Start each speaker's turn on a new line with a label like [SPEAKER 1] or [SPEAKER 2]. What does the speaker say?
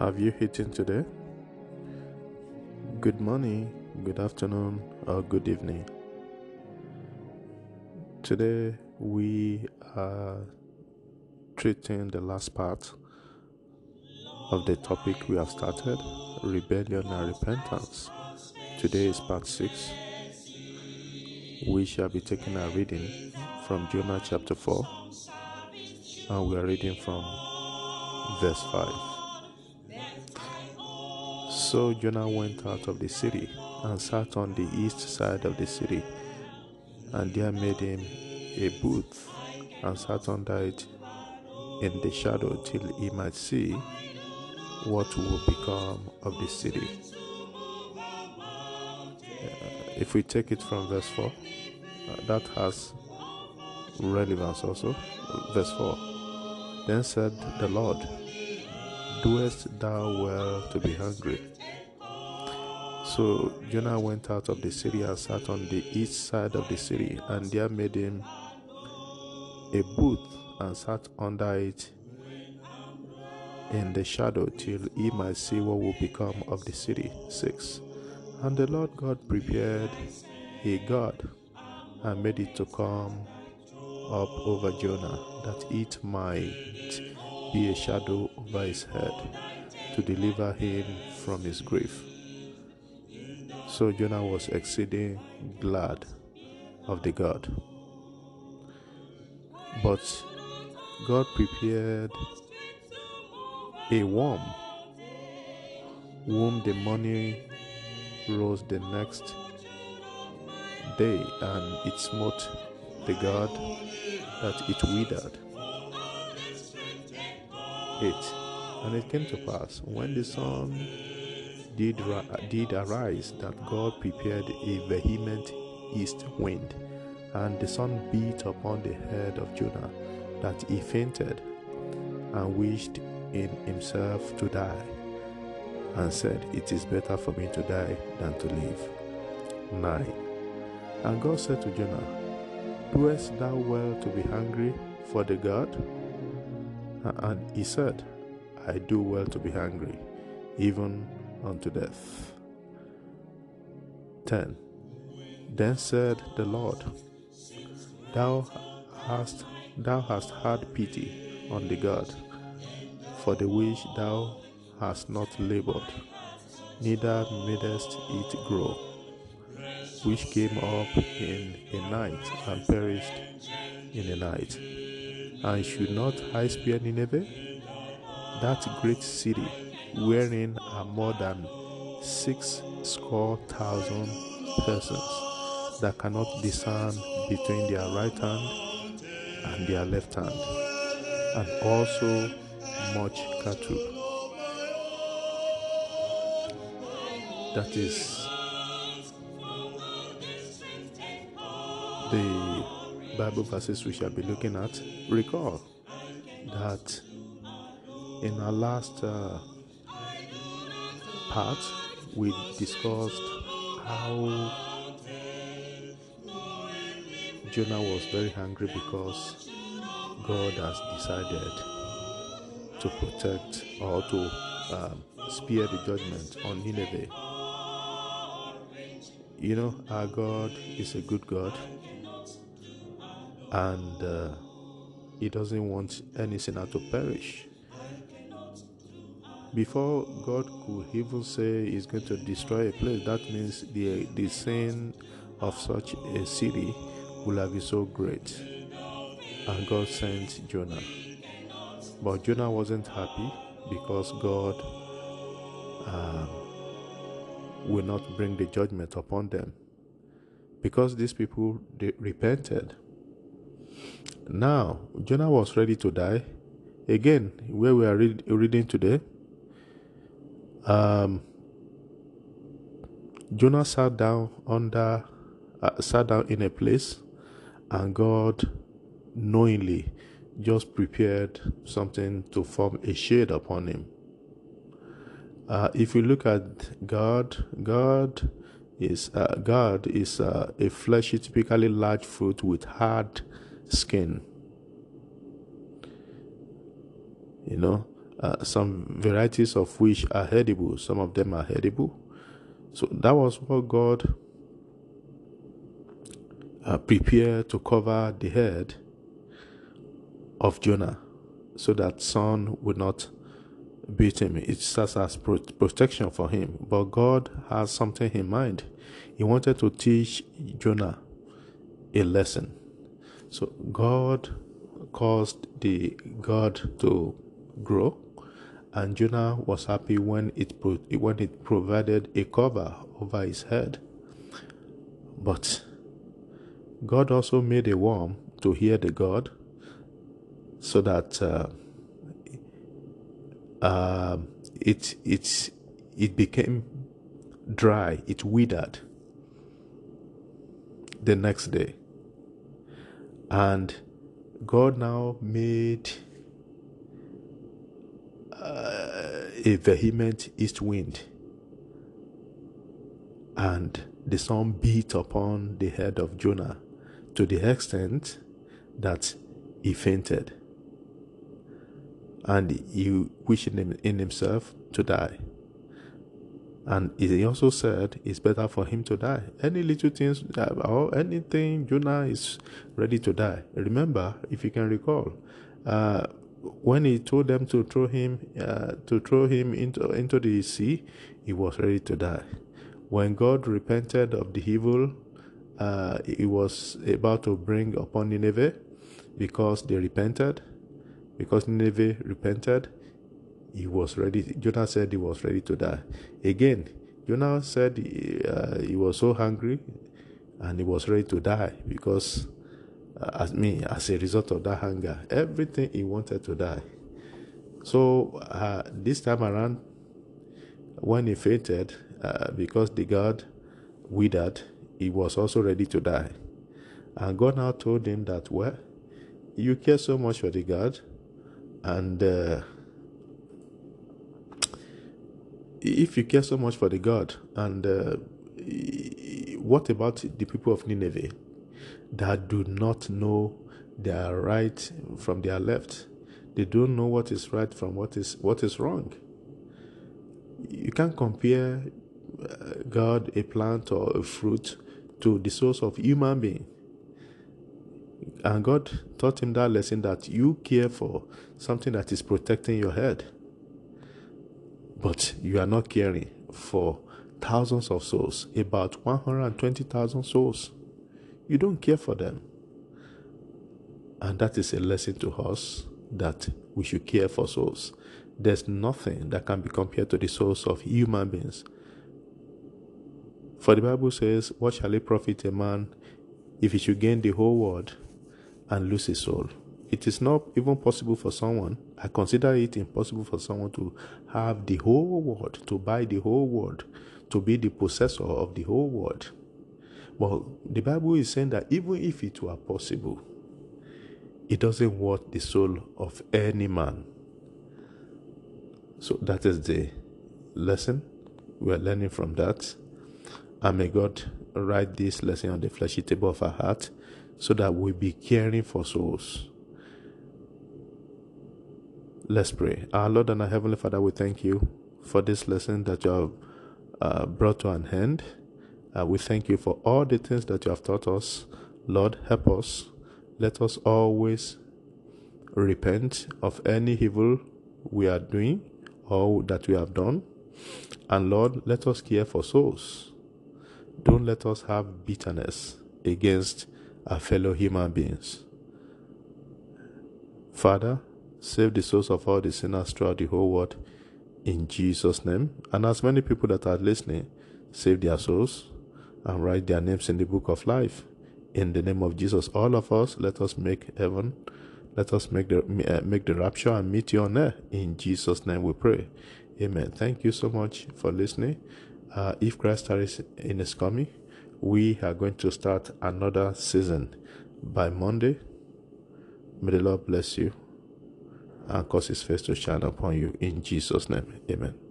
[SPEAKER 1] Have you eaten today? Good morning, good afternoon, or good evening. Today we are treating the last part of the topic we have started rebellion and repentance. Today is part 6. We shall be taking a reading from Jonah chapter 4, and we are reading from verse 5. So Jonah went out of the city and sat on the east side of the city, and there made him a booth and sat under it in the shadow till he might see what will become of the city. Uh, if we take it from verse 4, uh, that has relevance also. Verse 4 Then said the Lord, Doest thou well to be hungry? So Jonah went out of the city and sat on the east side of the city, and there made him a booth and sat under it in the shadow till he might see what will become of the city. 6. And the Lord God prepared a gourd and made it to come up over Jonah, that it might be a shadow over his head, to deliver him from his grief. So Jonah was exceeding glad of the gourd. But God prepared a worm whom the money rose the next day and it smote the gourd that it withered. 8. And it came to pass when the sun did, did arise that God prepared a vehement east wind, and the sun beat upon the head of Jonah, that he fainted and wished in himself to die, and said, It is better for me to die than to live. 9. And God said to Jonah, Doest thou well to be hungry for the gourd? And he said, I do well to be hungry, even unto death. 10. Then said the Lord, Thou hast thou hast had pity on the gourd, for the which thou hast not labored, neither madest it grow, which came up in a night and perished in a night. And should not I spare Nineveh, that great city, wherein are more than six score thousand persons that cannot discern between their right hand and their left hand, and also much cattle. That is the Bible verses we shall be looking at. Recall that in our last uh, part, we discussed how Jonah was very angry because God has decided to protect or to um, spare the judgment on Nineveh. You know, our God is a good God and uh, He doesn't want any sinner to perish. Before God could even say He's going to destroy a place, that means the, the sin of such a city will have been so great. And God sent Jonah. But Jonah wasn't happy because God um, will not bring the judgment upon them. Because these people they repented. Now, Jonah was ready to die. Again, where we are read, reading today, um, Jonah sat down under, uh, sat down in a place, and God knowingly just prepared something to form a shade upon him. Uh, if you look at gourd, gourd is uh, gourd is uh, a fleshy, typically large fruit with hard skin. You know, uh, some varieties of which are edible, some of them are edible. So that was what God uh, prepared to cover the head of Jonah so that sun would not beat him. It serves as protection for him. But God has something in mind. He wanted to teach Jonah a lesson. So God caused the gourd to grow, and Jonah was happy when it when it provided a cover over his head. But God also made a worm to hear the gourd, so that uh, uh, it it it became dry. It withered the next day, and God now made uh, a vehement east wind, and the sun beat upon the head of Jonah to the extent that he fainted and he wished in, himself to die. And he also said it's better for him to die. Any little things uh, or anything, Jonah is ready to die. Remember, if you can recall, uh, when he told them to throw him uh, to throw him into into the sea, he was ready to die. When God repented of the evil uh, he was about to bring upon Nineveh, because they repented, because Nineveh repented, he was ready. Jonah said he was ready to die. Again, Jonah said he, uh, he was so hungry and he was ready to die because, as me, as a result of that hunger, everything he wanted to die. So uh, this time around, when he fainted, uh, because the gourd withered, he was also ready to die. And God now told him that, well, you care so much for the gourd, and uh, if you care so much for the gourd, and uh, what about the people of Nineveh that do not know their right from their left? They don't know what is right from what is what is wrong. You can't compare uh, gourd, a plant or a fruit, to the source of human being. And God taught him that lesson that you care for something that is protecting your head. But you are not caring for thousands of souls, about 120,000 souls. You don't care for them. And that is a lesson to us that we should care for souls. There's nothing that can be compared to the souls of human beings. For the Bible says, What shall it profit a man if he should gain the whole world and lose his soul? It is not even possible for someone, I consider it impossible for someone to have the whole world, to buy the whole world, to be the possessor of the whole world. But the Bible is saying that even if it were possible, it doesn't worth the soul of any man. So that is the lesson we are learning from that. And may God write this lesson on the fleshy table of our heart so that we be caring for souls. Let's pray. Our Lord and our Heavenly Father, we thank you for this lesson that you have uh, brought to an end. Uh, we thank you for all the things that you have taught us. Lord, help us. Let us always repent of any evil we are doing or that we have done. And Lord, let us care for souls. Don't let us have bitterness against our fellow human beings. Father, save the souls of all the sinners throughout the whole world in Jesus' name. And as many people that are listening, save their souls and write their names in the book of life. In the name of Jesus, all of us, let us make heaven. Let us make the uh, make the rapture and meet you on there. In Jesus' name we pray. Amen. Thank you so much for listening uh, if Christ tarries in his coming, we are going to start another season by Monday. May the Lord bless you and cause his face to shine upon you in Jesus' name. Amen.